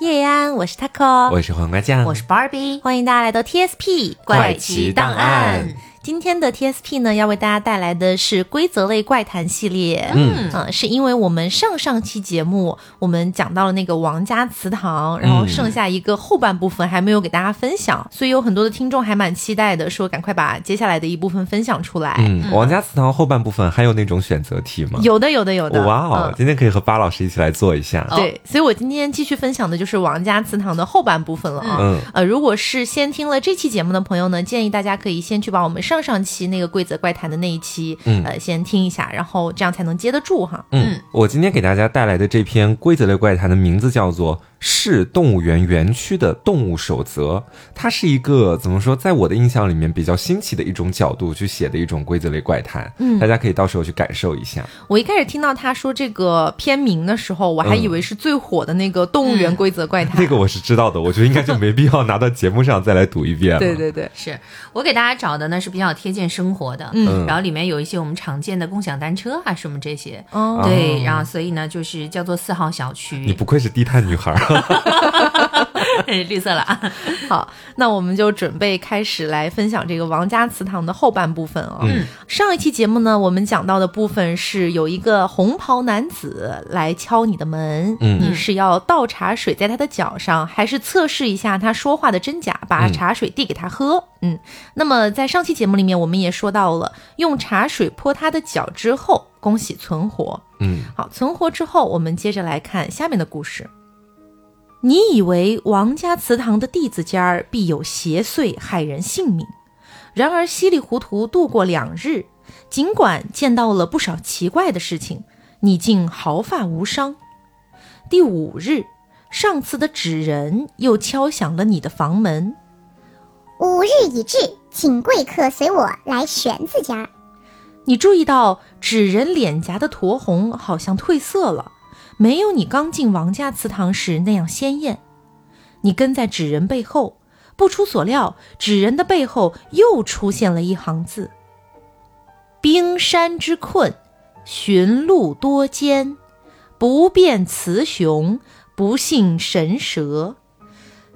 叶安，我是 Taco，我是黄瓜酱，我是 Barbie，欢迎大家来到 TSP 怪奇档案。今天的 TSP 呢，要为大家带来的是规则类怪谈系列。嗯呃，是因为我们上上期节目我们讲到了那个王家祠堂，然后剩下一个后半部分还没有给大家分享，所以有很多的听众还蛮期待的，说赶快把接下来的一部分分享出来。嗯，王家祠堂后半部分还有那种选择题吗？有的，有的，有的。哇哦，嗯今天可以和巴老师一起来做一下。对，所以我今天继续分享的就是王家祠堂的后半部分了啊。嗯呃，如果是先听了这期节目的朋友呢，建议大家可以先去把我们上上期那个规则怪谈的那一期，嗯呃，先听一下，然后这样才能接得住哈。嗯，我今天给大家带来的这篇规则类怪谈的名字叫做《市动物园园区的动物守则》，它是一个怎么说，在我的印象里面比较新奇的一种角度去写的一种规则类怪谈。嗯，大家可以到时候去感受一下。我一开始听到他说这个片名的时候，我还以为是最火的那个动物园规则怪谈。那个我是知道的，我觉得应该就没必要拿到节目上再来读一遍了。对对对，是我给大家找的呢是比较贴近生活的，嗯然后里面有一些我们常见的共享单车啊什么这些，哦对，然后所以呢就是叫做四号小区，你不愧是低碳女孩儿。绿色了啊，好，那我们就准备开始来分享这个王家祠堂的后半部分啊、嗯上一期节目呢，我们讲到的部分是有一个红袍男子来敲你的门，嗯你是要倒茶水在他的脚上，还是测试一下他说话的真假，把茶水递给他喝？嗯，那么在上期节目里面，我们也说到了用茶水泼他的脚之后，恭喜存活。嗯好，存活之后，我们接着来看下面的故事。你以为王家祠堂的弟子间儿必有邪祟害人性命，然而稀里糊涂度过两日，尽管见到了不少奇怪的事情，你竟毫发无伤。第五日，上次的纸人又敲响了你的房门，五日已至，请贵客随我来玄子家。你注意到纸人脸颊的酡红好像褪色了，没有你刚进王家祠堂时那样鲜艳。你跟在纸人背后，不出所料，纸人的背后又出现了一行字：“冰山之困，寻路多艰，不辨雌雄，不信神蛇，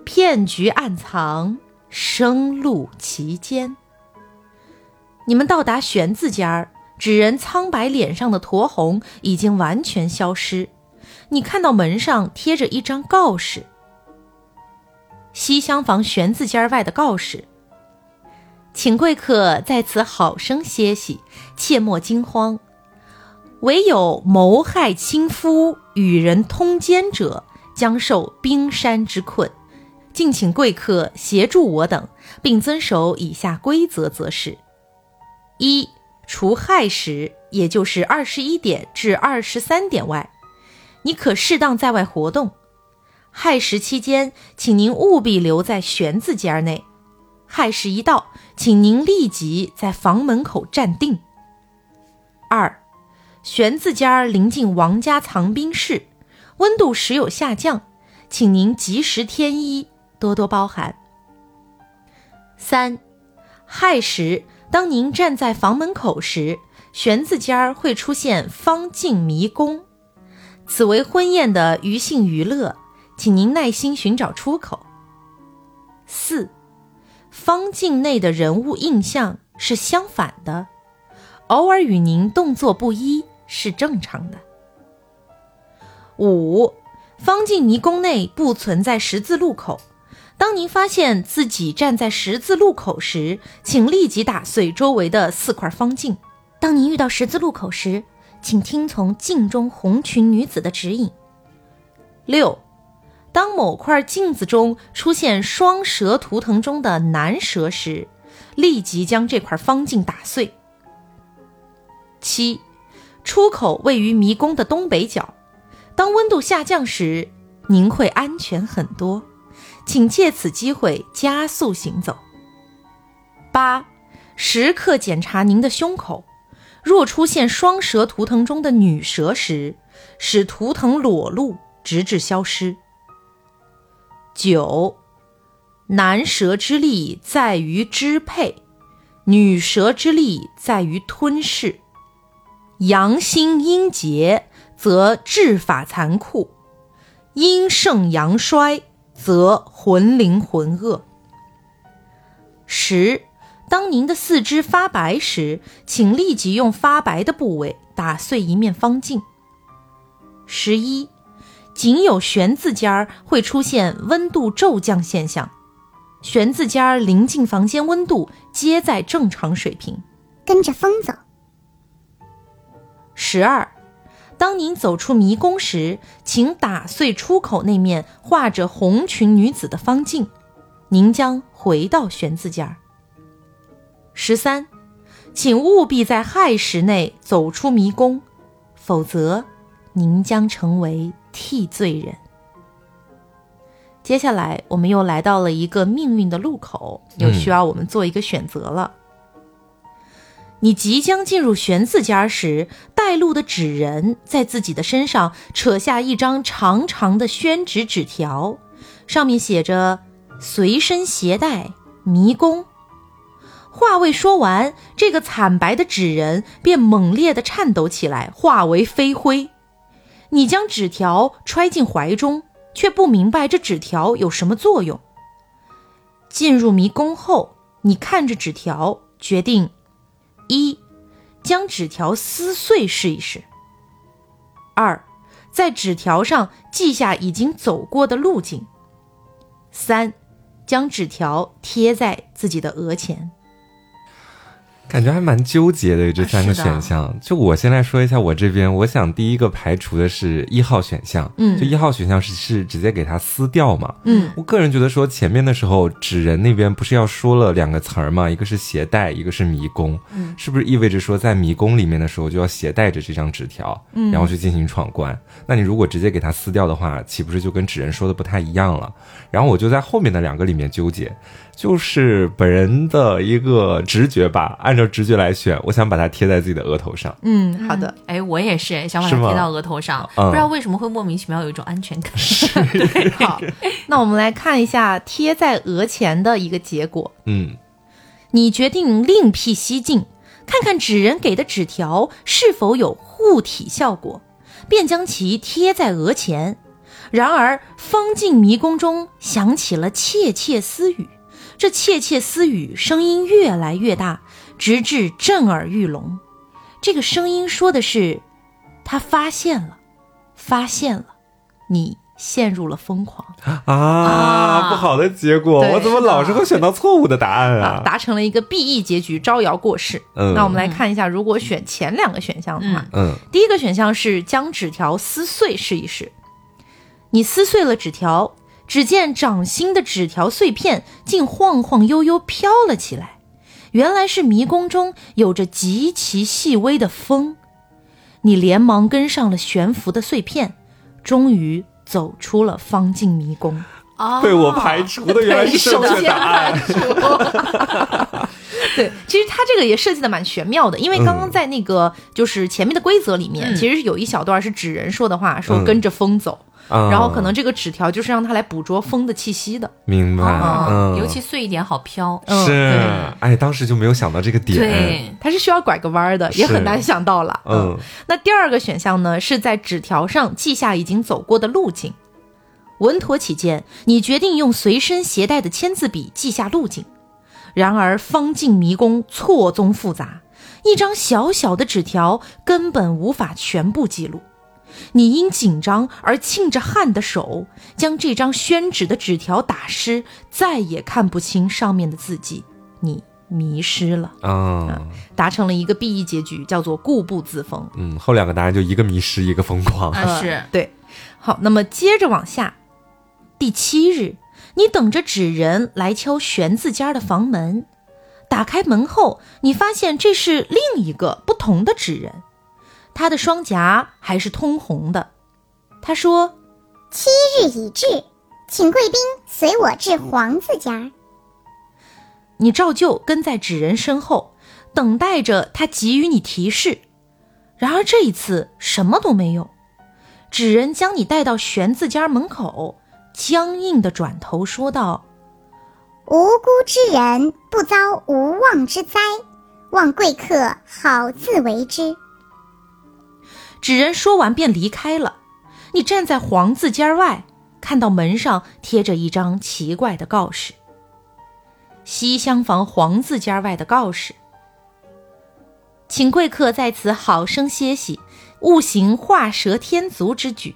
骗局暗藏，生路其间。”你们到达玄字家儿，纸人苍白脸上的酡红已经完全消失。你看到门上贴着一张告示：西厢房玄字间外的告示，请贵客在此好生歇息，切莫惊慌。唯有谋害亲夫、与人通奸者，将受冰山之困。敬请贵客协助我等，并遵守以下规则，则是。一，除亥时，也就是二十一点至二十三点外，你可适当在外活动。亥时期间，请您务必留在玄字间内。亥时一到，请您立即在房门口站定。二，玄字间临近王家藏兵室，温度时有下降，请您及时添衣，多多包涵。三，亥时。当您站在房门口时，玄字间会出现方镜迷宫，此为婚宴的娱性娱乐，请您耐心寻找出口。四，方境内的人物印象是相反的，偶尔与您动作不一是正常的。五，方镜迷宫内不存在十字路口。当您发现自己站在十字路口时，请立即打碎周围的四块方镜。当您遇到十字路口时，请听从镜中红裙女子的指引。六，当某块镜子中出现双蛇图腾中的男蛇时，立即将这块方镜打碎。七，出口位于迷宫的东北角。当温度下降时，您会安全很多。请借此机会加速行走。八，时刻检查您的胸口，若出现双蛇图腾中的女蛇时，使图腾裸露，直至消失。九，男蛇之力在于支配，女蛇之力在于吞噬。阳心阴结，则治法残酷。阴盛阳衰，则魂灵浑噩。十，当您的四肢发白时，请立即用发白的部位打碎一面方镜。十一，仅有玄字间儿会出现温度骤降现象，玄字间儿临近房间温度皆在正常水平。跟着风走。十二，当您走出迷宫时，请打碎出口那面画着红裙女子的方镜，您将回到玄字间儿。十三，请务必在亥时内走出迷宫，否则您将成为替罪人。接下来，我们又来到了一个命运的路口，又需要我们做一个选择了。你即将进入玄字间时，带路的纸人在自己的身上扯下一张长长的宣纸纸条，上面写着“随身携带迷宫”。话未说完，这个惨白的纸人便猛烈地颤抖起来，化为飞灰。你将纸条揣进怀中，却不明白这纸条有什么作用。进入迷宫后，你看着纸条，决定。一，将纸条撕碎试一试。二，在纸条上记下已经走过的路径。三，将纸条贴在自己的额前。感觉还蛮纠结的这三个选项。就我先来说一下我这边，我想第一个排除的是一号选项。嗯就一号选项是是直接给它撕掉嘛。嗯我个人觉得说前面的时候，纸人那边不是要说了两个词儿嘛，一个是携带，一个是迷宫。嗯，是不是意味着说在迷宫里面的时候就要携带着这张纸条，嗯然后去进行闯关？那你如果直接给它撕掉的话，岂不是就跟纸人说的不太一样了？然后我就在后面的两个里面纠结，就是本人的一个直觉吧，按照直觉来选，我想把它贴在自己的额头上。嗯，好的。哎，我也是想把它贴到额头上，嗯不知道为什么会莫名其妙有一种安全感。对好，那我们来看一下贴在额前的一个结果。嗯，你决定另辟蹊径，看看纸人给的纸条是否有护体效果，便将其贴在额前。然而，方进迷宫中响起了窃窃私语，这窃窃私语声音越来越大，直至震耳欲聋。这个声音说的是：“他发现了，发现了，你陷入了疯狂。”啊，不好的结果，我怎么老是会选到错误的答案啊，啊？达成了一个 BE 结局，招摇过市。嗯那我们来看一下，如果选前两个选项的话，嗯第一个选项是将纸条撕碎试一试。你撕碎了纸条，只见掌心的纸条碎片竟晃晃悠悠飘了起来，原来是迷宫中有着极其细微的风。你连忙跟上了悬浮的碎片，终于走出了方进迷宫。啊被我排除的原来是正确答案。对，其实它这个也设计的蛮玄妙的，因为刚刚在那个就是前面的规则里面，嗯其实有一小段是纸人说的话，说嗯跟着风走，啊然后可能这个纸条就是让他来捕捉风的气息的。明白，哦嗯，尤其碎一点好飘。嗯是对，哎，当时就没有想到这个点，对，它是需要拐个弯儿的，也很难想到了。嗯，那第二个选项呢，是在纸条上记下已经走过的路径。稳妥起见，你决定用随身携带的签字笔记下路径。然而，方进迷宫错综复杂，一张小小的纸条根本无法全部记录。你因紧张而沁着汗的手将这张宣纸的纸条打湿，再也看不清上面的字迹，你迷失了，啊，达成了一个 BE 结局，叫做固步自封。嗯，后两个答案就一个迷失，一个疯狂。啊是对，好，那么接着往下，第七日，你等着纸人来敲玄字家的房门。打开门后，你发现这是另一个不同的纸人，他的双颊还是通红的。他说七日已至，请贵宾随我至黄字家。：“你照旧跟在纸人身后，等待着他给予你提示。然而这一次什么都没有。纸人将你带到玄字家门口，僵硬的转头说道。”无辜之人不遭无妄之灾，望贵客好自为之。纸人说完便离开了。你站在黄字间外，看到门上贴着一张奇怪的告示：“西厢房黄字间外的告示，请贵客在此好生歇息，勿行画蛇添足之举，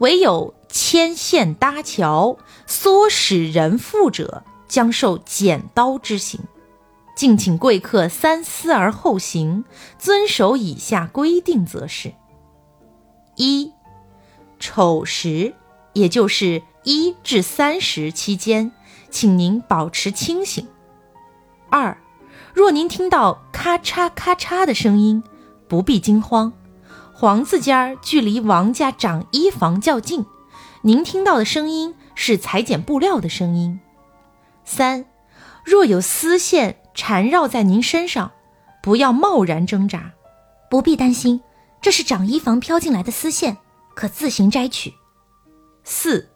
唯有牵线搭桥、唆使人妇者，将受剪刀之刑。敬请贵客三思而后行，遵守以下规定，则是：一、丑时，也就是一至三时期间，请您保持清醒。二，若您听到咔嚓咔嚓的声音，不必惊慌，黄字间儿距离王家长衣房较近，您听到的声音是裁剪布料的声音。三，若有丝线缠绕在您身上，不要贸然挣扎，不必担心，这是长衣房飘进来的丝线，可自行摘取。四，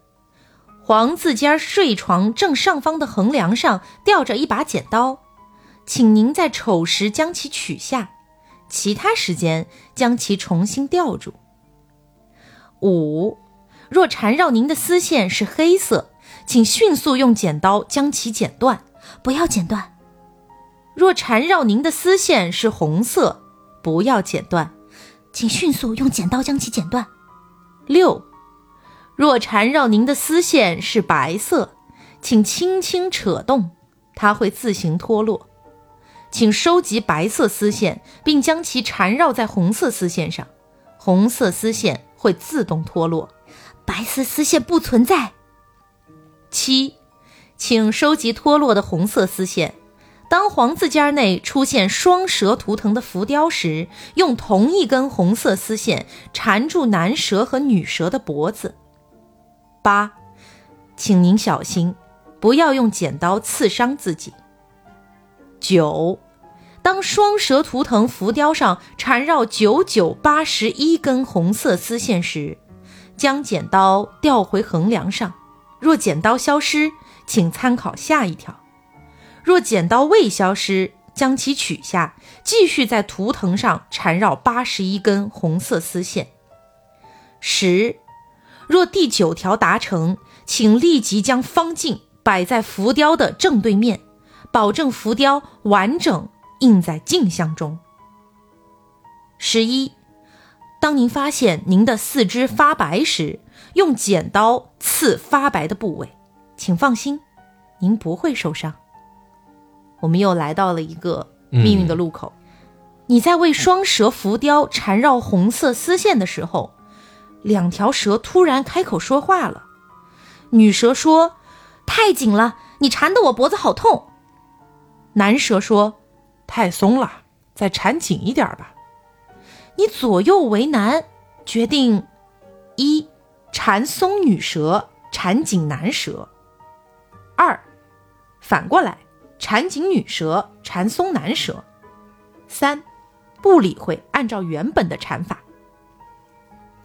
黄字间睡床正上方的横梁上吊着一把剪刀，请您在丑时将其取下，其他时间将其重新吊住。五，若缠绕您的丝线是黑色，请迅速用剪刀将其剪断，不要剪断。若缠绕您的丝线是红色，不要剪断，请迅速用剪刀将其剪断。六，若缠绕您的丝线是白色，请轻轻扯动，它会自行脱落。请收集白色丝线，并将其缠绕在红色丝线上，红色丝线会自动脱落，白色丝线不存在。七，请收集脱落的红色丝线。当黄字间内出现双蛇图腾的浮雕时，用同一根红色丝线缠住男蛇和女蛇的脖子。八，请您小心，不要用剪刀刺伤自己。九，当双蛇图腾浮雕上缠绕九九八十一根红色丝线时，将剪刀调回横梁上。若剪刀消失，请参考下一条。若剪刀未消失，将其取下，继续在图腾上缠绕八十一根红色丝线。十，若第九条达成，请立即将方镜摆在浮雕的正对面，保证浮雕完整印在镜像中。十一，当您发现您的四肢发白时，用剪刀刺发白的部位，请放心，您不会受伤。我们又来到了一个命运的路口。你在为双蛇浮雕缠绕红色丝线的时候，两条蛇突然开口说话了。女蛇说：“太紧了，你缠得我脖子好痛。”男蛇说：“太松了，再缠紧一点吧。”你左右为难，决定一缠松女蛇，缠紧男蛇；二反过来。缠紧女蛇，缠松男蛇。三，不理会，按照原本的缠法。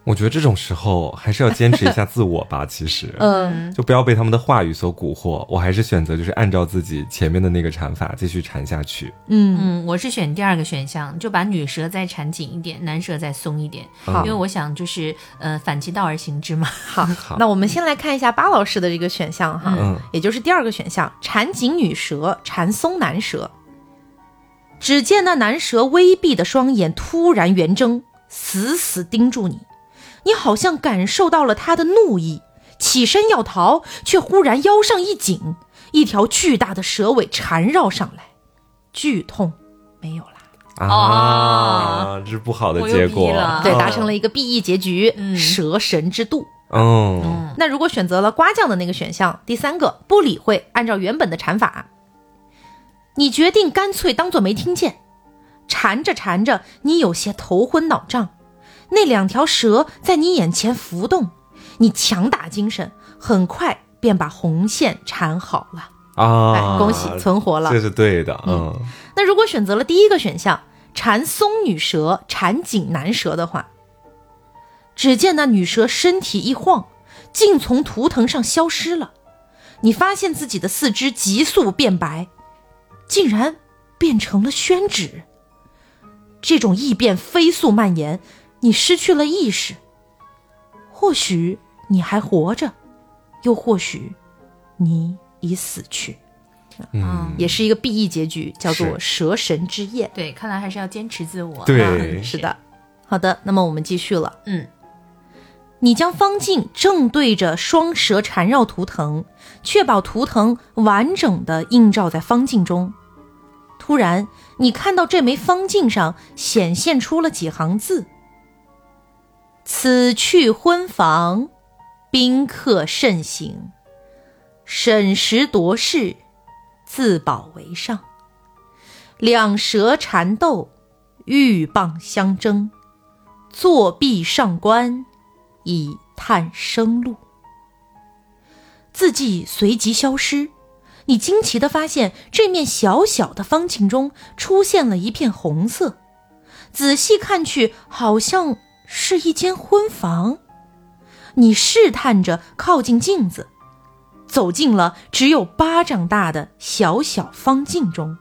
我觉得这种时候还是要坚持一下自我吧。其实，嗯，就不要被他们的话语所蛊惑。我还是选择就是按照自己前面的那个缠法继续缠下去。嗯嗯，我是选第二个选项，就把女蛇再缠紧一点，男蛇再松一点。好因为我想就是呃反其道而行之嘛。好，那我们先来看一下巴老师的这个选项哈，嗯也就是第二个选项，缠紧女蛇，缠松男蛇。只见那男蛇微闭的双眼突然圆睁，死死盯住你，你好像感受到了他的怒意，起身要逃，却忽然腰上一紧，一条巨大的蛇尾缠绕上来，剧痛没有了。啊，这是不好的结果。对，哦达成了一个 B E 结局，嗯。蛇神之渡。哦，嗯，那如果选择了瓜酱的那个选项，第三个不理会，按照原本的缠法，你决定干脆当做没听见。缠着缠着，你有些头昏脑胀，那两条蛇在你眼前浮动，你强打精神，很快便把红线缠好了。啊，哎，恭喜存活了这。是对的。嗯，那如果选择了第一个选项，缠松女蛇，缠紧男蛇的话，只见那女蛇身体一晃，竟从图腾上消失了。你发现自己的四肢急速变白，竟然变成了宣纸。这种异变飞速蔓延，你失去了意识。或许你还活着，又或许你已死去，嗯，也是一个 BE 结局，叫做蛇神之夜。对，看来还是要坚持自我。对 是的。好的，那么我们继续了。嗯，你将方镜正对着双蛇缠绕图腾，确保图腾完整的映照在方镜中。突然，你看到这枚方镜上显现出了几行字：“此去婚房，宾客慎行。审时度势，自保为上。两蛇缠斗，鹬蚌相争。作壁上观，以探生路。”字迹随即消失。你惊奇地发现，这面小小的方镜中出现了一片红色，仔细看去，好像是一间婚房。你试探着靠近镜子，走进了只有巴掌大的小小方镜中。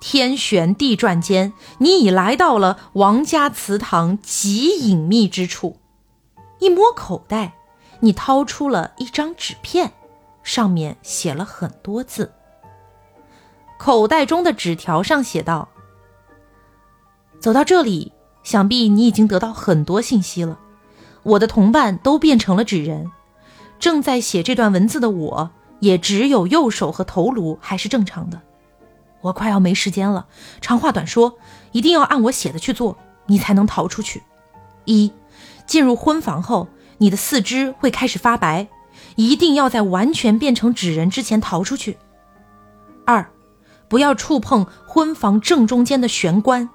天旋地转间，你已来到了王家祠堂极隐秘之处。一摸口袋，你掏出了一张纸片。上面写了很多字。口袋中的纸条上写道：“走到这里，想必你已经得到很多信息了。我的同伴都变成了纸人，正在写这段文字的我，也只有右手和头颅还是正常的。我快要没时间了。长话短说，一定要按我写的去做，你才能逃出去。一，进入婚房后，你的四肢会开始发白。”一定要在完全变成纸人之前逃出去。二，不要触碰婚房正中间的玄关，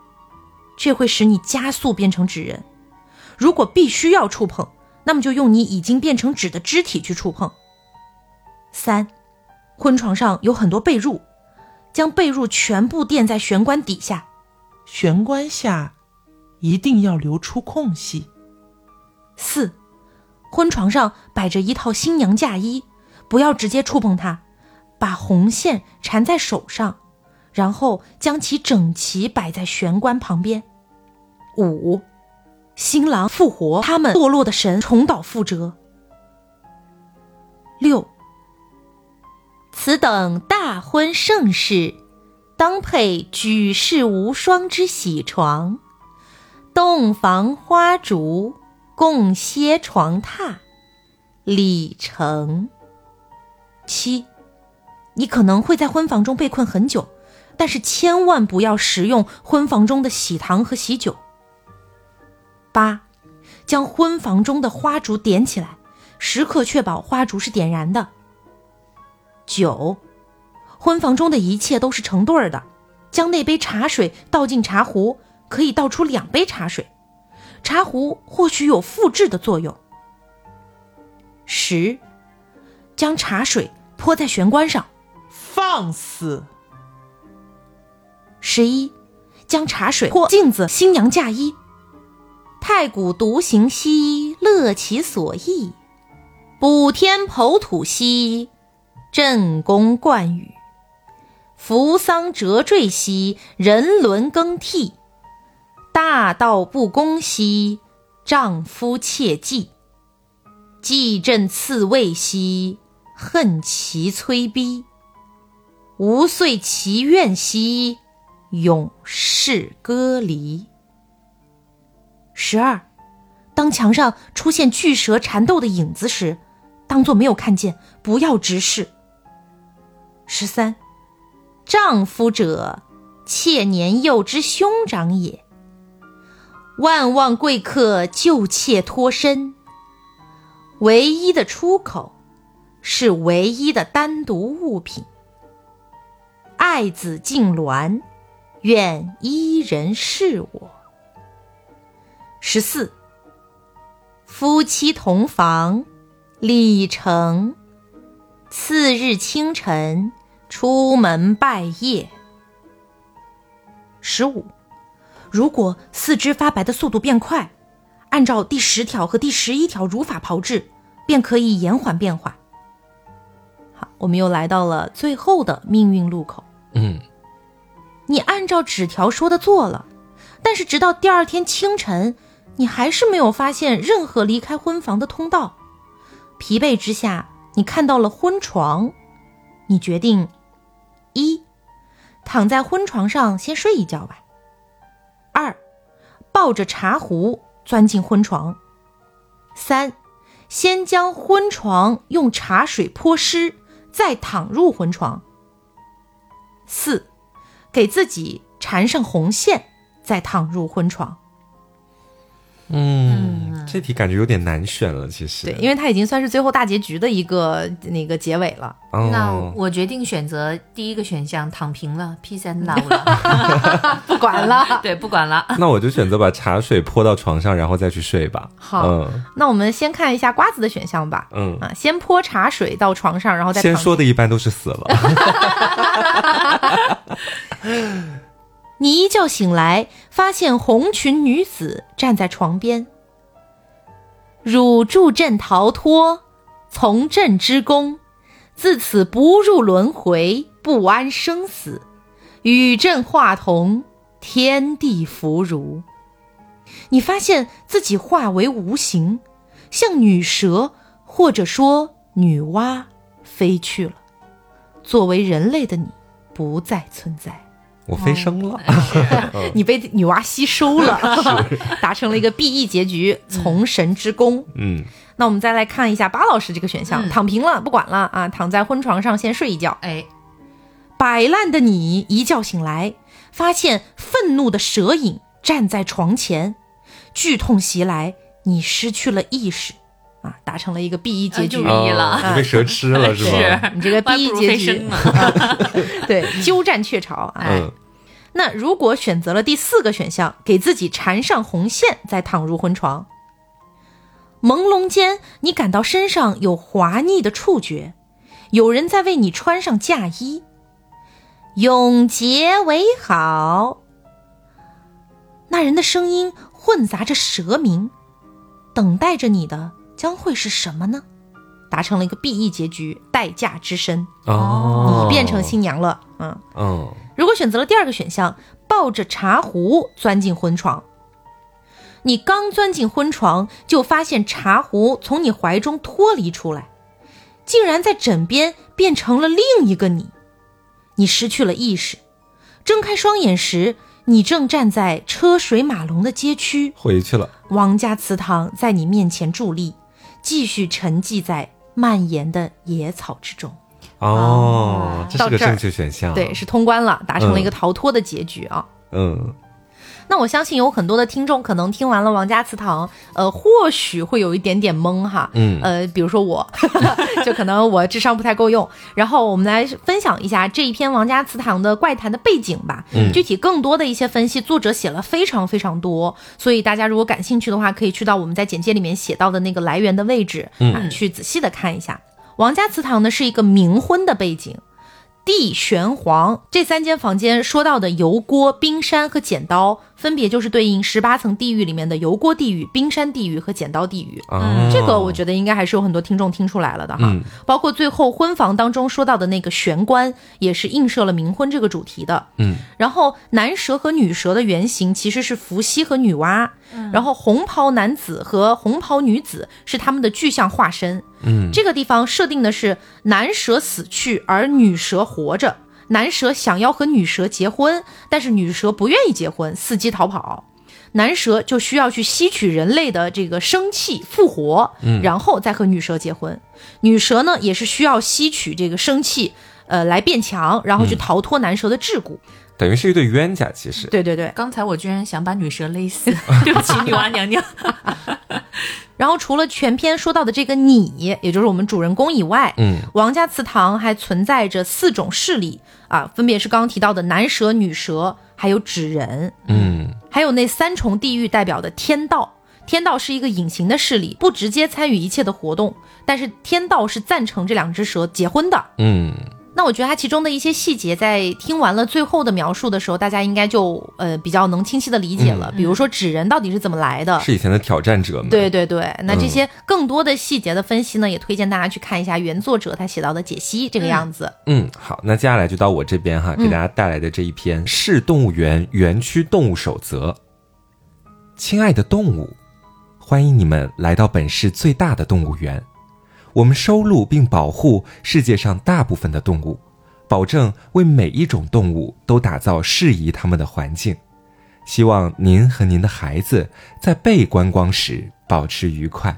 这会使你加速变成纸人。如果必须要触碰，那么就用你已经变成纸的肢体去触碰。三，婚床上有很多被褥，将被褥全部垫在玄关底下，玄关下一定要留出空隙。四。婚床上摆着一套新娘嫁衣，不要直接触碰它，把红线缠在手上，然后将其整齐摆在玄关旁边。五，新郎复活，他们堕落的神重蹈覆辙。六，此等大婚盛事，当配举世无双之喜床，洞房花烛。共歇床榻，礼成。七，你可能会在婚房中被困很久，但是千万不要食用婚房中的喜糖和喜酒。八，将婚房中的花烛点起来，时刻确保花烛是点燃的。九，婚房中的一切都是成对儿的，将那杯茶水倒进茶壶，可以倒出两杯茶水。茶壶或许有复制的作用。十，将茶水泼在玄关上，放肆。十一，将茶水泼镜子新娘嫁衣。太古独行兮，乐其所意；补天剖土兮，震宫冠宇；扶桑折坠兮，人伦更替。大道不公兮，丈夫切记；既朕刺位兮，恨其催逼；无遂其愿兮，永世割离。十二，当墙上出现巨蛇缠斗的影子时，当做没有看见，不要直视。十三，丈夫者，妾年幼之兄长也。万望贵客救妾脱身，唯一的出口是唯一的单独物品。爱子敬鸾，愿伊人是我。十四，夫妻同房，礼成。次日清晨，出门拜谒。十五。如果四肢发白的速度变快，按照第十条和第十一条如法炮制，便可以延缓变化。好，我们又来到了最后的命运路口。嗯，你按照纸条说的做了，但是直到第二天清晨，你还是没有发现任何离开婚房的通道。疲惫之下，你看到了婚床，你决定一躺在婚床上先睡一觉吧。二抱着茶壶钻进婚床。三先将婚床用茶水泼湿，再躺入婚床。四给自己缠上红线，再躺入婚床。嗯，这题感觉有点难选了，其实。对，因为它已经算是最后大结局的一个那个结尾了。哦、那我决定选择第一个选项，躺平了，peace and love 了，不管了。对，不管了。那我就选择把茶水泼到床上，然后再去睡吧。好，嗯那我们先看一下瓜子的选项吧。嗯，啊，先泼茶水到床上，然后再先说的一般都是死了。你一觉醒来，发现红裙女子站在床边。汝助朕逃脱，从朕之宫，自此不入轮回，不安生死，与朕化同，天地弗如。你发现自己化为无形，像女蛇或者说女娲飞去了。作为人类的你，不再存在。我飞升了。你被女娲吸收了，达成了一个 BE 结局，从神之宫。嗯，那我们再来看一下巴老师这个选项，嗯躺平了，不管了啊，躺在婚床上先睡一觉。哎，摆烂的你一觉醒来，发现愤怒的蛇影站在床前，剧痛袭来，你失去了意识，啊，达成了一个 BE 结局。了哦你被蛇吃了是吧？是你这个 BE 结局。对，鸠占鹊巢啊。那如果选择了第四个选项，给自己缠上红线，再躺入婚床，朦胧间你感到身上有滑腻的触觉，有人在为你穿上嫁衣，永结为好。那人的声音混杂着蛇鸣，等待着你的将会是什么呢？达成了一个 BE 结局，待嫁之身，哦，你变成新娘了，嗯。嗯，如果选择了第二个选项，抱着茶壶钻进婚床，你刚钻进婚床，就发现茶壶从你怀中脱离出来，竟然在枕边变成了另一个你。你失去了意识，睁开双眼时，你正站在车水马龙的街区，回去了。王家祠堂在你面前伫立，继续沉寂在蔓延的野草之中。哦，这是个正确选项。对，，是通关了，达成了一个逃脱的结局啊。嗯，那我相信有很多的听众可能听完了《王家祠堂》，呃，或许会有一点点懵哈，嗯呃，比如说我，就可能我智商不太够用。然后我们来分享一下这一篇《王家祠堂》的怪谈的背景吧。嗯具体更多的一些分析，作者写了非常非常多，所以大家如果感兴趣的话，可以去到我们在简介里面写到的那个来源的位置、啊，去仔细的看一下。王家祠堂呢是一个冥婚的背景。地玄黄这三间房间说到的油锅、冰山和剪刀，分别就是对应十八层地狱里面的油锅地狱、冰山地狱和剪刀地狱。嗯，这个我觉得应该还是有很多听众听出来了的哈，嗯包括最后婚房当中说到的那个玄关，也是映射了冥婚这个主题的。嗯，然后男蛇和女蛇的原型其实是伏羲和女娲，然后红袍男子和红袍女子是他们的具象化身。嗯，这个地方设定的是男蛇死去，而女蛇活着。男蛇想要和女蛇结婚，但是女蛇不愿意结婚，伺机逃跑。男蛇就需要去吸取人类的这个生气复活，然后再和女蛇结婚。女蛇呢，也是需要吸取这个生气，呃，来变强，然后去逃脱男蛇的桎梏。等于是一对冤家，其实。对对对。刚才我居然想把女蛇勒死，对不起，女娲娘娘。然后除了全篇说到的这个你，也就是我们主人公以外，嗯，王家祠堂还存在着四种势力啊，分别是刚刚提到的男蛇、女蛇，还有纸人，嗯还有那三重地狱代表的天道。天道是一个隐形的势力，不直接参与一切的活动，但是天道是赞成这两只蛇结婚的。嗯，那我觉得它其中的一些细节，在听完了最后的描述的时候，大家应该就呃比较能清晰的理解了。比如说纸人到底是怎么来的，是以前的挑战者们。对对对，那这些更多的细节的分析呢，也推荐大家去看一下原作者他写到的解析，这个样子。嗯，好，那接下来就到我这边哈，给大家带来的这一篇《市动物园园区动物守则》。亲爱的动物，欢迎你们来到本市最大的动物园。我们收录并保护世界上大部分的动物，保证为每一种动物都打造适宜它们的环境。希望您和您的孩子在被观光时保持愉快。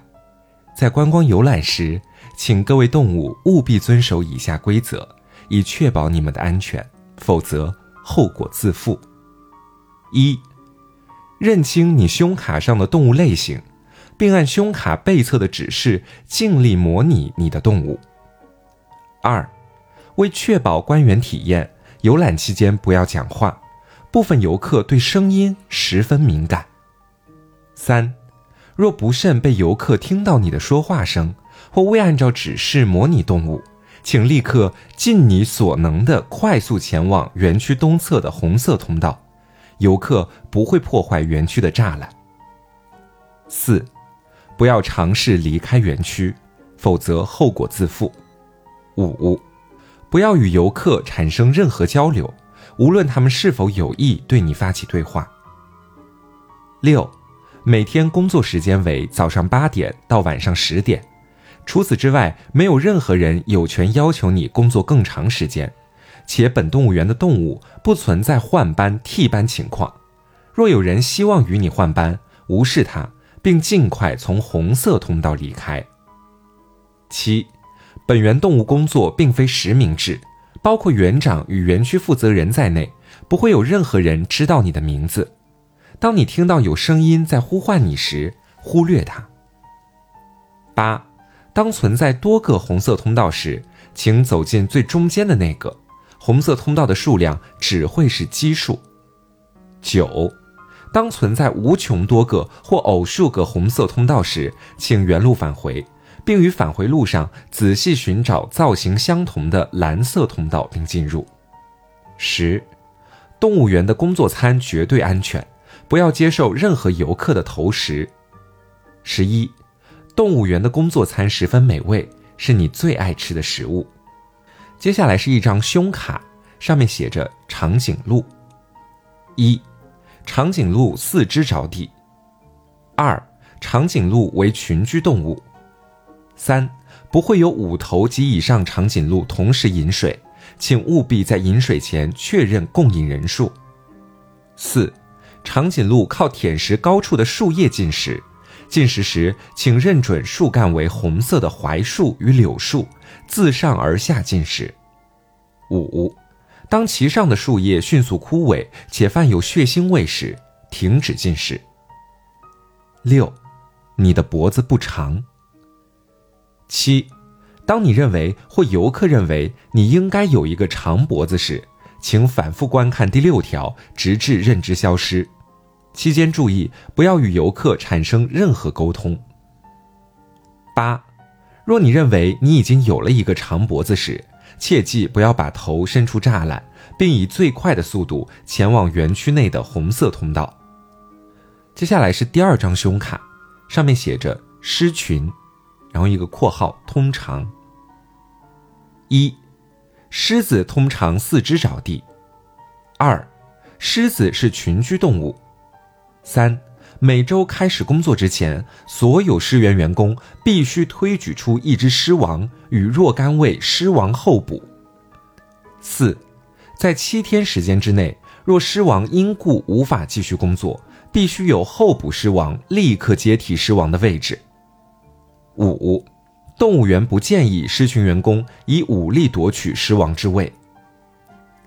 在观光游览时，请各位动物务必遵守以下规则，以确保你们的安全，否则后果自负。一、认清你胸卡上的动物类型，并按胸卡背侧的指示尽力模拟你的动物。二、为确保观园体验，游览期间不要讲话。部分游客对声音十分敏感。三，若不慎被游客听到你的说话声，或未按照指示模拟动物，请立刻尽你所能的快速前往园区东侧的红色通道，游客不会破坏园区的栅栏。四，不要尝试离开园区，否则后果自负。五，不要与游客产生任何交流。无论他们是否有意对你发起对话。六，每天工作时间为早上八点到晚上十点，除此之外，没有任何人有权要求你工作更长时间，且本动物园的动物不存在换班替班情况。若有人希望与你换班，无视他，并尽快从红色通道离开。七，本园动物工作并非实名制。包括园长与园区负责人在内，不会有任何人知道你的名字。当你听到有声音在呼唤你时，忽略它。八，当存在多个红色通道时，请走进最中间的那个。红色通道的数量只会是奇数。九，当存在无穷多个或偶数个红色通道时，请原路返回。并于返回路上仔细寻找造型相同的蓝色通道并进入。十，动物园的工作餐绝对安全，不要接受任何游客的投食。十一，动物园的工作餐十分美味，是你最爱吃的食物。接下来是一张胸卡，上面写着长颈鹿。一，长颈鹿四肢着地。二，长颈鹿为群居动物。三不会有五头及以上长颈鹿同时饮水，请务必在饮水前确认共饮人数。四，长颈鹿靠舔食高处的树叶进食，进食时请认准树干为红色的槐树与柳树，自上而下进食。五，当其上的树叶迅速枯萎且泛有血腥味时，停止进食。六，你的脖子不长。七，当你认为或游客认为你应该有一个长脖子时，请反复观看第六条，直至认知消失。期间注意不要与游客产生任何沟通。八，若你认为你已经有了一个长脖子时，切记不要把头伸出栅栏，并以最快的速度前往园区内的红色通道。接下来是第二张胸卡，上面写着狮群。然后一个括号，通常。一，狮子通常四肢着地。二，狮子是群居动物。三，每周开始工作之前，所有狮园员工必须推举出一只狮王与若干位狮王候补。四，在七天时间之内，若狮王因故无法继续工作，必须有候补狮王立刻接替狮王的位置。五，动物园不建议狮群员工以武力夺取狮王之位。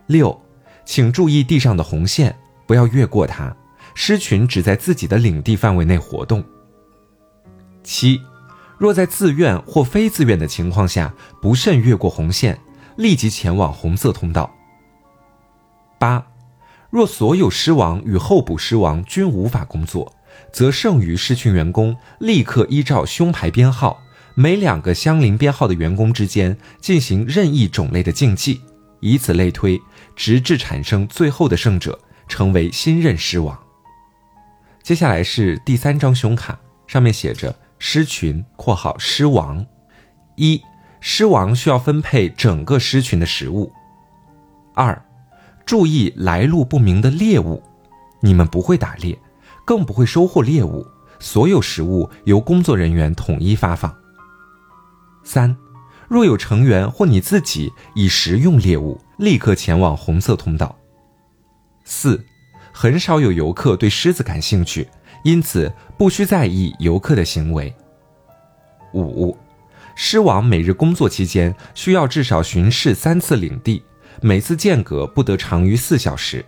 六，请注意地上的红线，不要越过它。狮群只在自己的领地范围内活动。七，若在自愿或非自愿的情况下不慎越过红线，立即前往红色通道。八，若所有狮王与候补狮王均无法工作。则剩余狮群员工立刻依照胸牌编号，每两个相邻编号的员工之间进行任意种类的竞技，以此类推，直至产生最后的胜者，成为新任狮王。接下来是第三张胸卡，上面写着狮群（括号狮王）。一，狮王需要分配整个狮群的食物。二，注意来路不明的猎物，你们不会打猎。更不会收获猎物，所有食物由工作人员统一发放。三，若有成员或你自己已食用猎物，立刻前往红色通道。四，很少有游客对狮子感兴趣，因此不需在意游客的行为。五，狮王每日工作期间需要至少巡视三次领地，每次间隔不得长于四小时。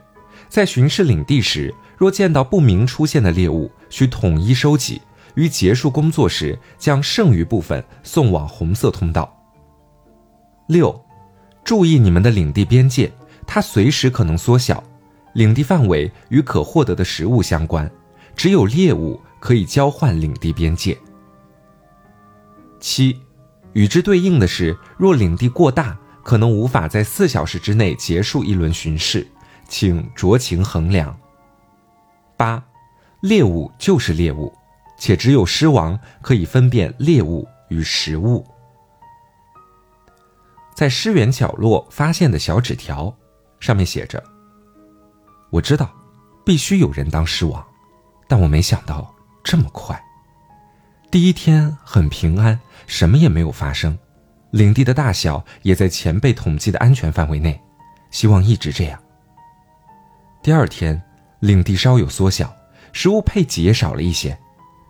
在巡视领地时，若见到不明出现的猎物，需统一收集，于结束工作时将剩余部分送往红色通道。六，注意你们的领地边界，它随时可能缩小。领地范围与可获得的食物相关，只有猎物可以交换领地边界。七，与之对应的是，若领地过大，可能无法在四小时之内结束一轮巡视，请酌情衡量。八，猎物就是猎物，且只有狮王可以分辨猎物与食物。在狮园角落发现的小纸条，上面写着。我知道，必须有人当狮王，但我没想到这么快。第一天很平安，什么也没有发生，领地的大小也在前辈统计的安全范围内，希望一直这样。第二天，领地稍有缩小，食物配给也少了一些，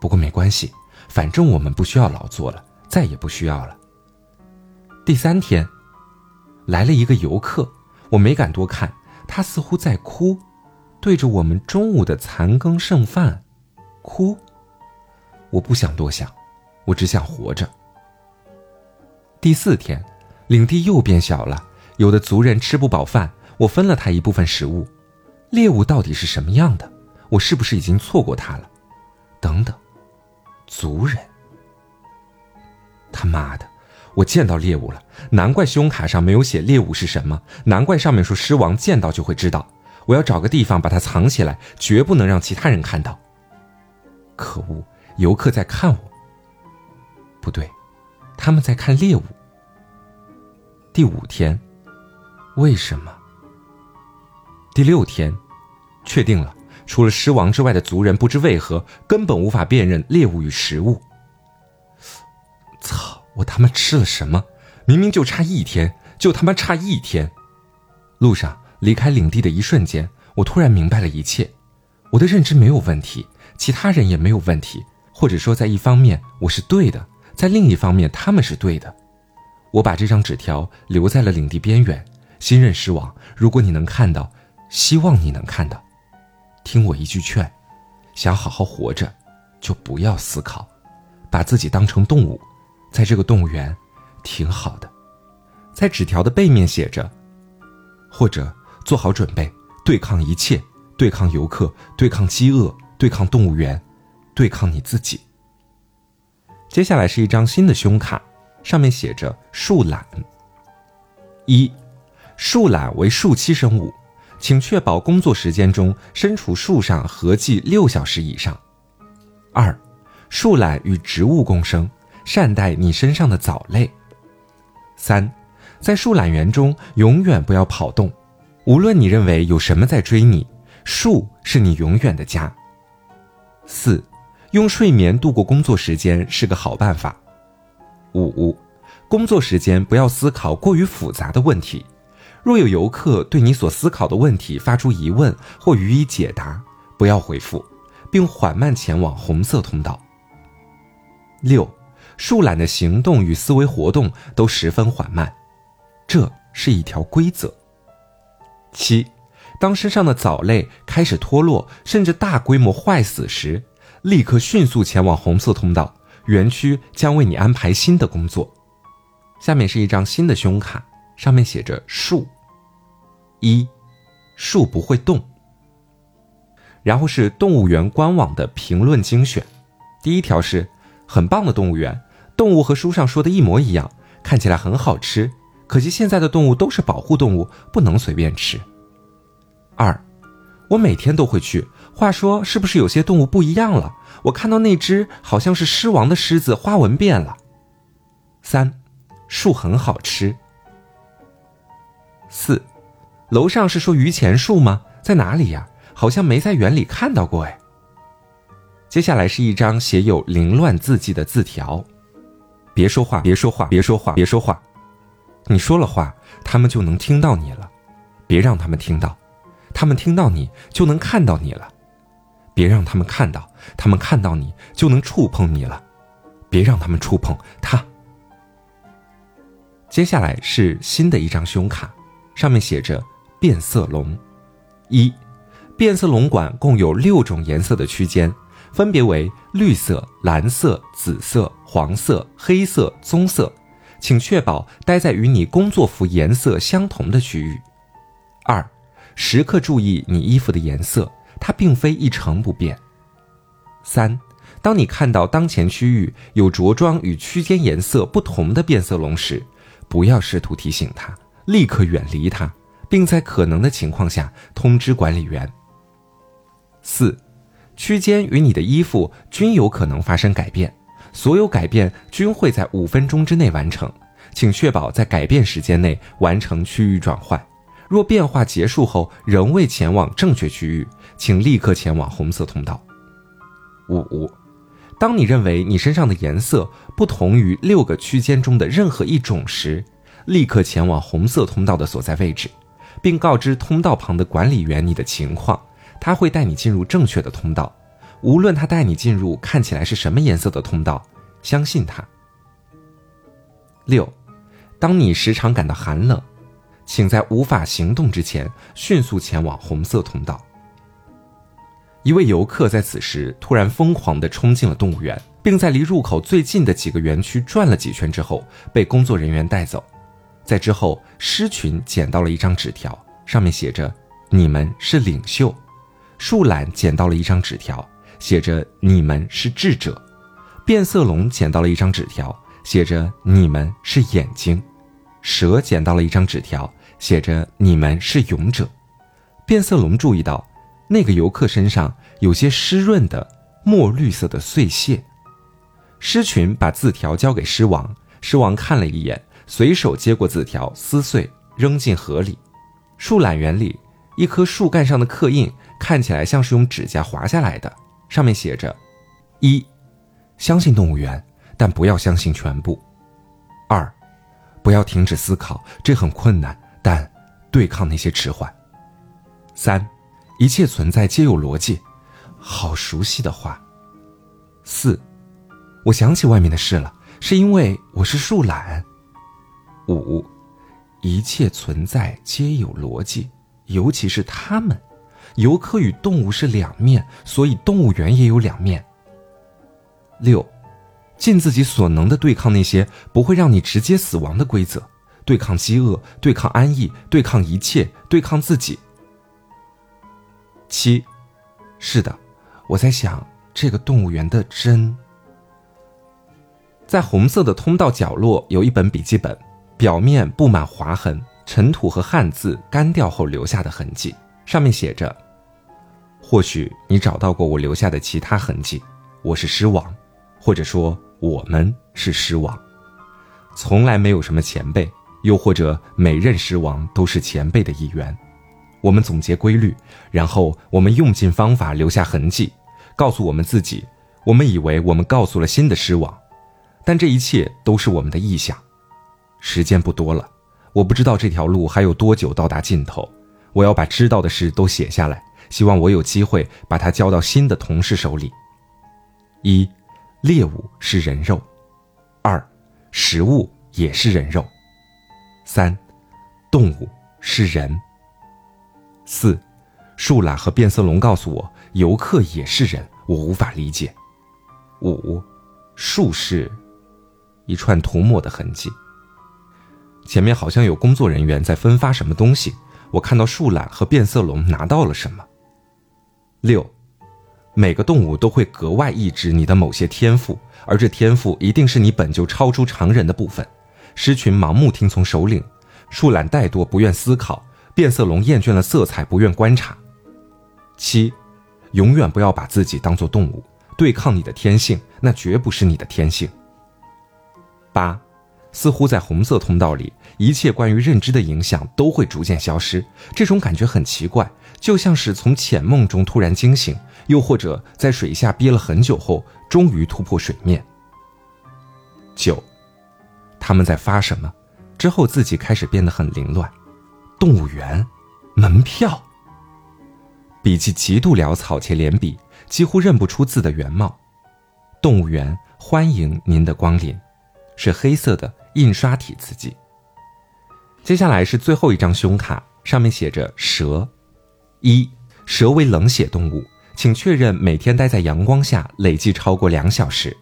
不过没关系，反正我们不需要劳作了，再也不需要了。第三天，来了一个游客，我没敢多看。他似乎在哭，对着我们中午的残羹剩饭，哭。我不想多想，我只想活着。第四天，领地又变小了，有的族人吃不饱饭，我分了他一部分食物。猎物到底是什么样的？我是不是已经错过他了？等等，族人。他妈的！我见到猎物了，难怪胸卡上没有写猎物是什么，难怪上面说狮王见到就会知道。我要找个地方把它藏起来，绝不能让其他人看到。可恶，游客在看我。不对，他们在看猎物。第五天，为什么？第六天，确定了，除了狮王之外的族人不知为何根本无法辨认猎物与食物。操！我他妈吃了什么？明明就差一天，就他妈差一天。路上离开领地的一瞬间，我突然明白了一切。我的认知没有问题，其他人也没有问题，或者说，在一方面我是对的，在另一方面他们是对的。我把这张纸条留在了领地边缘。新任狮王，如果你能看到，希望你能看到。听我一句劝，想好好活着，就不要思考，把自己当成动物。在这个动物园，挺好的。在纸条的背面写着：“或者做好准备，对抗一切，对抗游客，对抗饥饿，对抗动物园，对抗你自己。”接下来是一张新的胸卡，上面写着“树懒”。一，树懒为树栖生物，请确保工作时间中身处树上合计六小时以上。二，树懒与植物共生。善待你身上的藻类。三，在树懒园中永远不要跑动，无论你认为有什么在追你，树是你永远的家。四，用睡眠度过工作时间是个好办法。五，工作时间不要思考过于复杂的问题，若有游客对你所思考的问题发出疑问或予以解答，不要回复，并缓慢前往红色通道。六。树懒的行动与思维活动都十分缓慢，这是一条规则。七，当身上的藻类开始脱落，甚至大规模坏死时，立刻迅速前往红色通道，园区将为你安排新的工作。下面是一张新的胸卡，上面写着“树”。一，树不会动。然后是动物园官网的评论精选，第一条是很棒的动物园。动物和书上说的一模一样，看起来很好吃。可惜现在的动物都是保护动物，不能随便吃。二，我每天都会去。话说，是不是有些动物不一样了？我看到那只好像是狮王的狮子，花纹变了。三，树很好吃。四，楼上是说榆钱树吗？在哪里呀？好像没在园里看到过哎。接下来是一张写有凌乱字迹的字条：“别说话，别说话，别说话，别说话。你说了话，他们就能听到你了。别让他们听到，他们听到你就能看到你了。别让他们看到，他们看到你就能触碰你了。别让他们触碰他。”接下来是新的一张胸卡，上面写着“变色龙”。一，变色龙管共有六种颜色的区间，分别为绿色、蓝色、紫色、黄色、黑色、棕色，请确保待在与你工作服颜色相同的区域。二，时刻注意你衣服的颜色，它并非一成不变。三，当你看到当前区域有着装与区间颜色不同的变色龙时，不要试图提醒他，立刻远离他，并在可能的情况下通知管理员。四，区间与你的衣服均有可能发生改变，所有改变均会在五分钟之内完成，请确保在改变时间内完成区域转换。若变化结束后仍未前往正确区域，请立刻前往红色通道。五。当你认为你身上的颜色不同于六个区间中的任何一种时，立刻前往红色通道的所在位置，并告知通道旁的管理员你的情况，他会带你进入正确的通道。无论他带你进入看起来是什么颜色的通道，相信他。六，当你时常感到寒冷，请在无法行动之前迅速前往红色通道。一位游客在此时突然疯狂地冲进了动物园，并在离入口最近的几个园区转了几圈之后，被工作人员带走。在之后，狮群捡到了一张纸条，上面写着“你们是领袖”；树懒捡到了一张纸条，写着“你们是智者”；变色龙捡到了一张纸条，写着“你们是眼睛”；蛇捡到了一张纸条，写着“你们是勇者”。变色龙注意到。那个游客身上有些湿润的墨绿色的碎屑，狮群把字条交给狮王，狮王看了一眼，随手接过字条，撕碎扔进河里。树懒园里一棵树干上的刻印看起来像是用指甲划下来的，上面写着：一，相信动物园，但不要相信全部；不要停止思考，这很困难，但对抗那些迟缓；三。一切存在皆有逻辑，好熟悉的话。四，我想起外面的事了，是因为我是树懒。五，一切存在皆有逻辑，尤其是他们。游客与动物是两面，所以动物园也有两面。六，尽自己所能的对抗那些不会让你直接死亡的规则，对抗饥饿，对抗安逸，对抗一切，对抗自己。七，是的，我在想这个动物园的针。在红色的通道角落有一本笔记本，表面布满划痕、尘土和汗渍干掉后留下的痕迹，上面写着：“或许你找到过我留下的其他痕迹。我是狮王，或者说我们是狮王。从来没有什么前辈，又或者每任狮王都是前辈的一员。”我们总结规律，然后我们用尽方法留下痕迹，告诉我们自己，我们以为我们告诉了新的狮王，但这一切都是我们的臆想。时间不多了，我不知道这条路还有多久到达尽头。我要把知道的事都写下来，希望我有机会把它交到新的同事手里。一，猎物是人肉；二，食物也是人肉；三，动物是人。四，树懒和变色龙告诉我，游客也是人，我无法理解。五，树是，一串涂抹的痕迹。前面好像有工作人员在分发什么东西，我看到树懒和变色龙拿到了什么。六，每个动物都会格外抑制你的某些天赋，而这天赋一定是你本就超出常人的部分。狮群盲目听从首领，树懒怠惰不愿思考。变色龙厌倦了色彩，不愿观察。七，永远不要把自己当做动物，对抗你的天性，那绝不是你的天性。八，似乎在红色通道里，一切关于认知的影响都会逐渐消失。这种感觉很奇怪，就像是从浅梦中突然惊醒，又或者在水下憋了很久后，终于突破水面。九，他们在发什么？之后自己开始变得很凌乱。动物园，门票。笔记极度潦草且连笔，几乎认不出字的原貌。动物园欢迎您的光临，是黑色的印刷体字迹。接下来是最后一张胸卡，上面写着蛇。一，蛇为冷血动物，请确认每天待在阳光下累计超过两小时。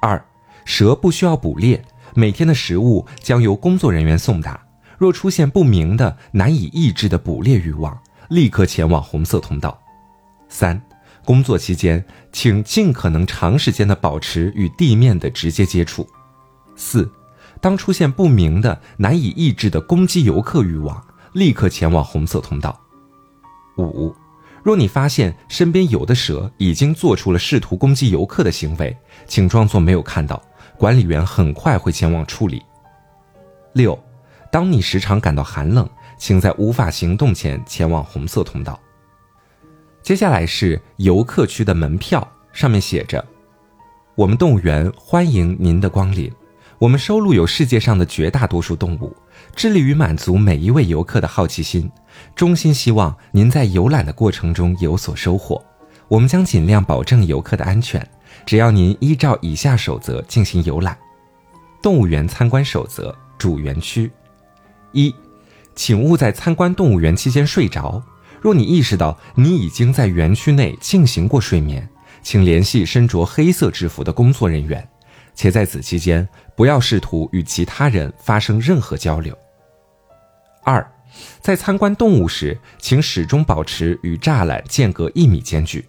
二，蛇不需要捕猎，每天的食物将由工作人员送达。若出现不明的、难以抑制的捕猎欲望，立刻前往红色通道。三，工作期间，请尽可能长时间的保持与地面的直接接触。四，当出现不明的、难以抑制的攻击游客欲望，立刻前往红色通道。五，若你发现身边有的蛇已经做出了试图攻击游客的行为，请装作没有看到，管理员很快会前往处理。六。当你时常感到寒冷，请在无法行动前前往红色通道。接下来是游客区的门票，上面写着：“我们动物园欢迎您的光临。我们收录有世界上的绝大多数动物，致力于满足每一位游客的好奇心。衷心希望您在游览的过程中有所收获。我们将尽量保证游客的安全，只要您依照以下守则进行游览。动物园参观守则：主园区。”一，请勿在参观动物园期间睡着。若你意识到你已经在园区内进行过睡眠，请联系身着黑色制服的工作人员，且在此期间不要试图与其他人发生任何交流。二，在参观动物时，请始终保持与栅栏间隔一米间距。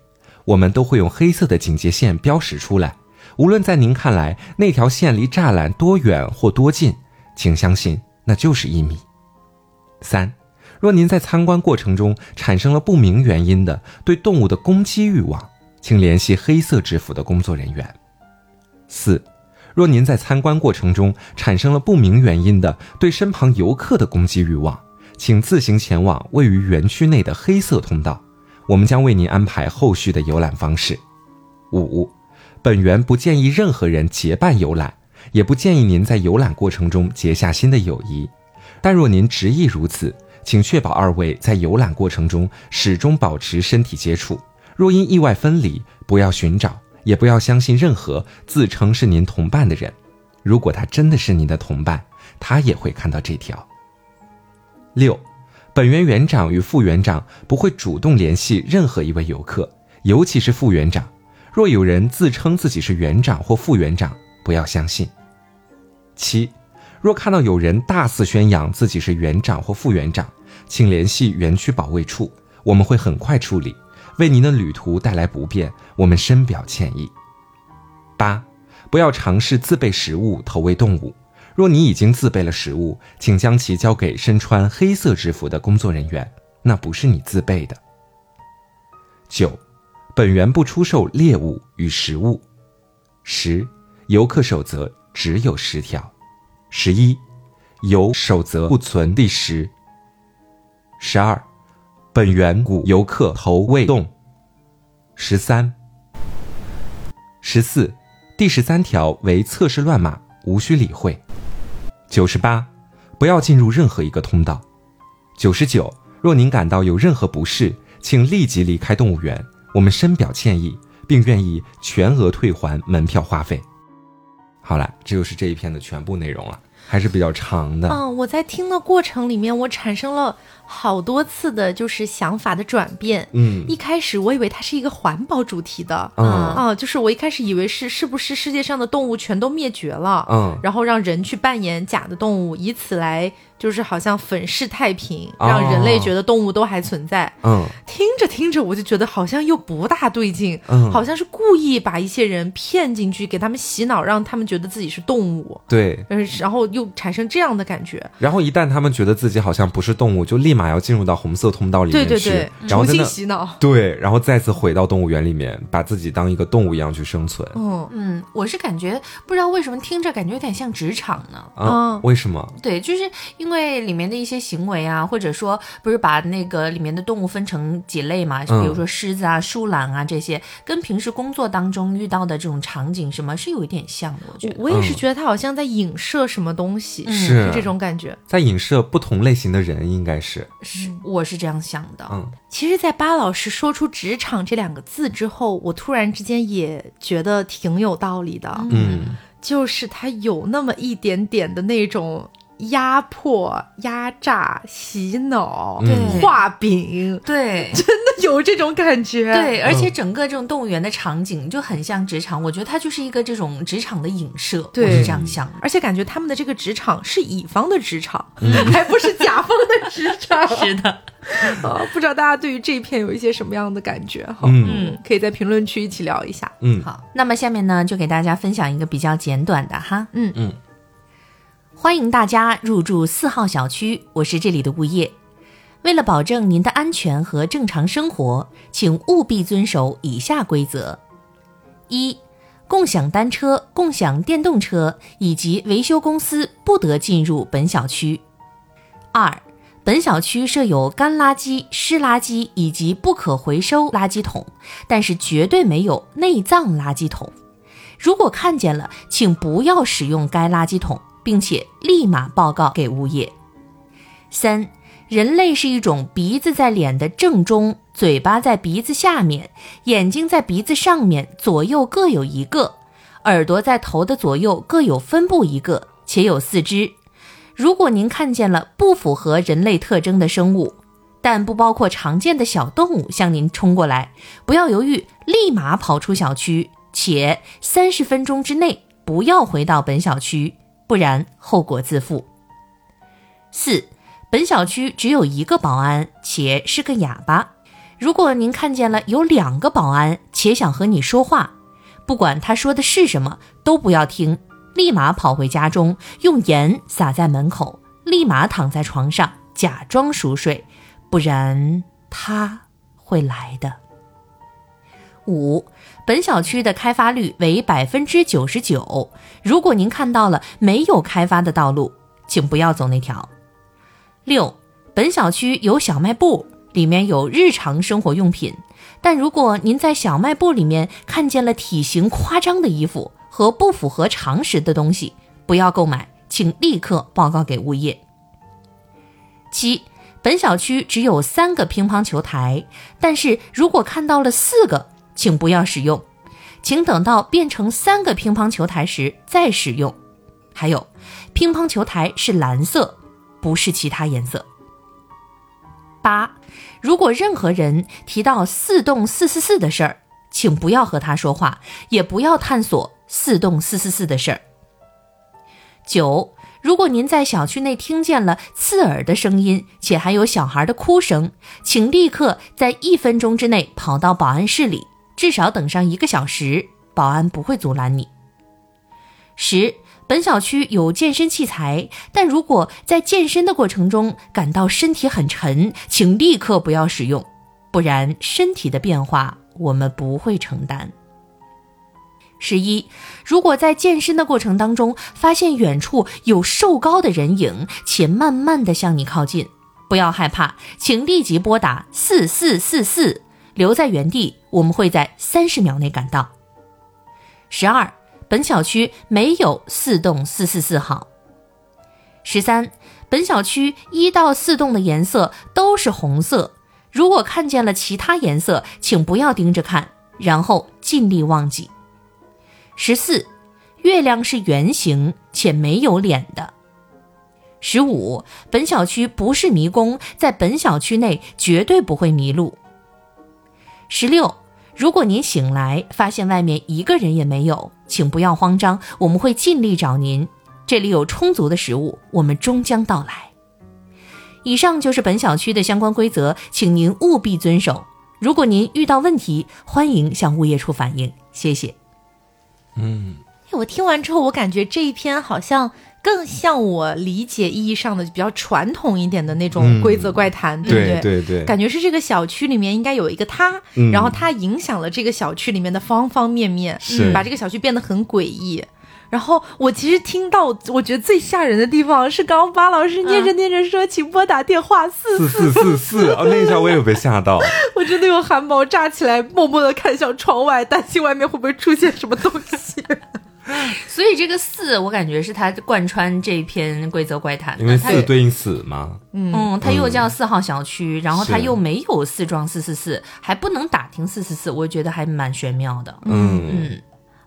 我们都会用黑色的警戒线标识出来。无论在您看来那条线离栅栏多远或多近，请相信。那就是一米。三，若您在参观过程中产生了不明原因的对动物的攻击欲望，请联系黑色制服的工作人员。四，若您在参观过程中产生了不明原因的对身旁游客的攻击欲望，请自行前往位于园区内的黑色通道，我们将为您安排后续的游览方式。五，本园不建议任何人结伴游览。也不建议您在游览过程中结下新的友谊，但若您执意如此，请确保二位在游览过程中始终保持身体接触。若因意外分离，不要寻找，也不要相信任何自称是您同伴的人。如果他真的是您的同伴，他也会看到这条。六，本园园长与副园长不会主动联系任何一位游客，尤其是副园长。若有人自称自己是园长或副园长，不要相信。七，若看到有人大肆宣扬自己是园长或副园长，请联系园区保卫处，我们会很快处理。为您的旅途带来不便，我们深表歉意。八，不要尝试自备食物投喂动物。若你已经自备了食物，请将其交给身穿黑色制服的工作人员，那不是你自备的。九，本园不出售猎物与食物。十。游客守则只有十条，十一，游守则不存第十。十二，本园古游客头未动。十三，十四，第十三条为测试乱码，无需理会。九十八，不要进入任何一个通道。九十九，若您感到有任何不适，请立即离开动物园，我们深表歉意，并愿意全额退还门票花费。好了，这就是这一篇的全部内容了，还是比较长的。嗯，我在听的过程里面，我产生了好多次的，就是想法的转变。嗯，一开始我以为它是一个环保主题的，嗯。啊，就是我一开始以为是是不是世界上的动物全都灭绝了，嗯，然后让人去扮演假的动物，以此来就是好像粉饰太平，哦让人类觉得动物都还存在。嗯听着听着，我就觉得好像又不大对劲，嗯，好像是故意把一些人骗进去，给他们洗脑，让他们觉得自己是动物，对。嗯，然后又产生这样的感觉。然后一旦他们觉得自己好像不是动物，就立马要进入到红色通道里面去，对对对，重新洗脑。对，然后再次回到动物园里面，把自己当一个动物一样去生存。嗯嗯，我是感觉不知道为什么听着感觉有点像职场呢。啊，嗯为什么？对，就是因为里面的一些行为啊，或者说不是把那个里面的动物分成几类嘛，就比如说狮子啊、树懒啊这些，跟平时工作当中遇到的这种场景什么是有一点像的，我觉得。我也是觉得他好像在影射什么东西，嗯。是。这种感觉。在影射不同类型的人，应该是，是，我是这样想的。嗯。其实，在巴老师说出“职场”这两个字之后，我突然之间也觉得挺有道理的，嗯。就是他有那么一点点的那种压迫、压榨、洗脑、画饼，对。真的有这种感觉。对，而且整个这种动物园的场景就很像职场，我觉得它就是一个这种职场的影射，对。我是这样想的。而且感觉他们的这个职场是乙方的职场，还不是甲方的职场。是的，呃，不知道大家对于这一片有一些什么样的感觉哈？嗯。嗯，可以在评论区一起聊一下。嗯。好，那么下面呢，就给大家分享一个比较简短的哈。嗯。嗯，欢迎大家入住四号小区，我是这里的物业。为了保证您的安全和正常生活，请务必遵守以下规则：一、共享单车、共享电动车以及维修公司不得进入本小区；二、本小区设有干垃圾、湿垃圾以及不可回收垃圾桶，但是绝对没有内脏垃圾桶。如果看见了，请不要使用该垃圾桶，并且立马报告给物业。三、人类是一种鼻子在脸的正中，嘴巴在鼻子下面，眼睛在鼻子上面，左右各有一个，耳朵在头的左右各有分布一个，且有四肢。如果您看见了不符合人类特征的生物，但不包括常见的小动物向您冲过来，不要犹豫，立马跑出小区，且三十分钟之内不要回到本小区，不然后果自负。四，本小区只有一个保安，且是个哑巴。如果您看见了有两个保安，且想和你说话，不管他说的是什么，都不要听，立马跑回家中，用盐撒在门口，立马躺在床上，假装熟睡，不然他会来的。五，本小区的开发率为百分之九十九。如果您看到了没有开发的道路，请不要走那条。六，本小区有小卖部，里面有日常生活用品。但如果您在小卖部里面看见了体型夸张的衣服和不符合常识的东西，不要购买，请立刻报告给物业。七，本小区只有三个乒乓球台，但是如果看到了四个，请不要使用，请等到变成三个乒乓球台时再使用。还有，乒乓球台是蓝色，不是其他颜色。八，如果任何人提到四栋四四四的事儿，请不要和他说话，也不要探索四栋四四四的事儿。九，如果您在小区内听见了刺耳的声音，且还有小孩的哭声，请立刻在一分钟之内跑到保安室里，至少等上一个小时，保安不会阻拦你。十，本小区有健身器材，但如果在健身的过程中感到身体很沉，请立刻不要使用，不然身体的变化我们不会承担。十一，如果在健身的过程当中发现远处有瘦高的人影，且慢慢的向你靠近，不要害怕，请立即拨打四四四四，留在原地，我们会在三十秒内赶到。十二，本小区没有四栋四四四号。十三，本小区一到四栋的颜色都是红色，如果看见了其他颜色，请不要盯着看，然后尽力忘记。十四，月亮是圆形且没有脸的。十五，本小区不是迷宫，在本小区内绝对不会迷路。十六，如果您醒来发现外面一个人也没有，请不要慌张，我们会尽力找您。这里有充足的食物，我们终将到来。以上就是本小区的相关规则，请您务必遵守。如果您遇到问题，欢迎向物业处反映。谢谢。嗯，哎我听完之后，我感觉这一篇好像更像我理解意义上的比较传统一点的那种嗯规则怪谈，对不对对对，感觉是这个小区里面应该有一个他，嗯然后他影响了这个小区里面的方方面面，是把这个小区变得很诡异。然后我其实听到，我觉得最吓人的地方是刚刚巴老师念着念着说，请拨打电话四四四四四，哦，那一下我也有被吓到。我真的有汗毛炸起来，默默的看向窗外，担心外面会不会出现什么东西。所以这个四，我感觉是他贯穿这篇规则怪谈的，因为它四对应死嘛，嗯，他又叫四号小区，然后他又没有四幢四四四，还不能打听四四四，我觉得还蛮玄妙的。嗯。嗯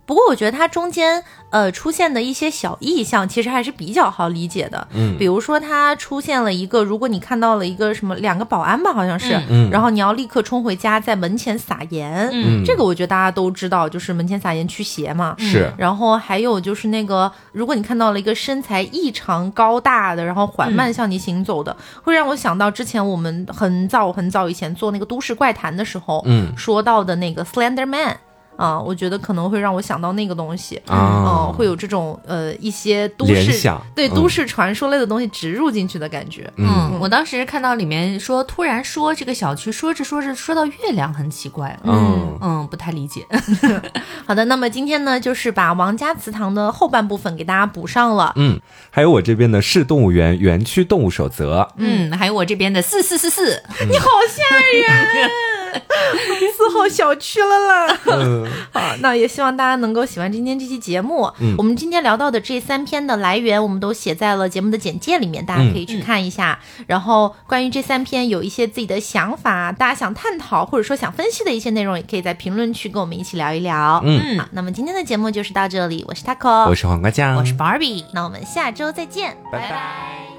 不过我觉得它中间呃出现的一些小意象，其实还是比较好理解的。嗯比如说它出现了一个，如果你看到了一个什么两个保安吧，好像是，嗯然后你要立刻冲回家，在门前撒盐。嗯这个我觉得大家都知道，就是门前撒盐驱邪嘛。是然后还有就是那个，如果你看到了一个身材异常高大的，然后缓慢向你行走的，会让我想到之前我们很早很早以前做那个都市怪谈的时候，嗯说到的那个 Slender Man。啊，我觉得可能会让我想到那个东西，啊嗯，会有这种呃一些都市对都市传说类的东西植入进去的感觉。嗯，我当时看到里面说，突然说这个小区说着说着说到月亮，很奇怪。嗯嗯，不太理解。好的，那么今天呢，就是把王家祠堂的后半部分给大家补上了。嗯，还有我这边的市动物园园区动物守则，嗯，还有我这边的四四四四，你好吓人，四号小区了啦。嗯好，那也希望大家能够喜欢今天这期节目。嗯我们今天聊到的这三篇的来源，我们都写在了节目的简介里面，大家可以去看一下。然后关于这三篇有一些自己的想法，大家想探讨或者说想分析的一些内容，也可以在评论区跟我们一起聊一聊。嗯好，那么今天的节目就是到这里，我是 Taco，我是黄瓜酱，我是 Barbie。那我们下周再见，拜拜拜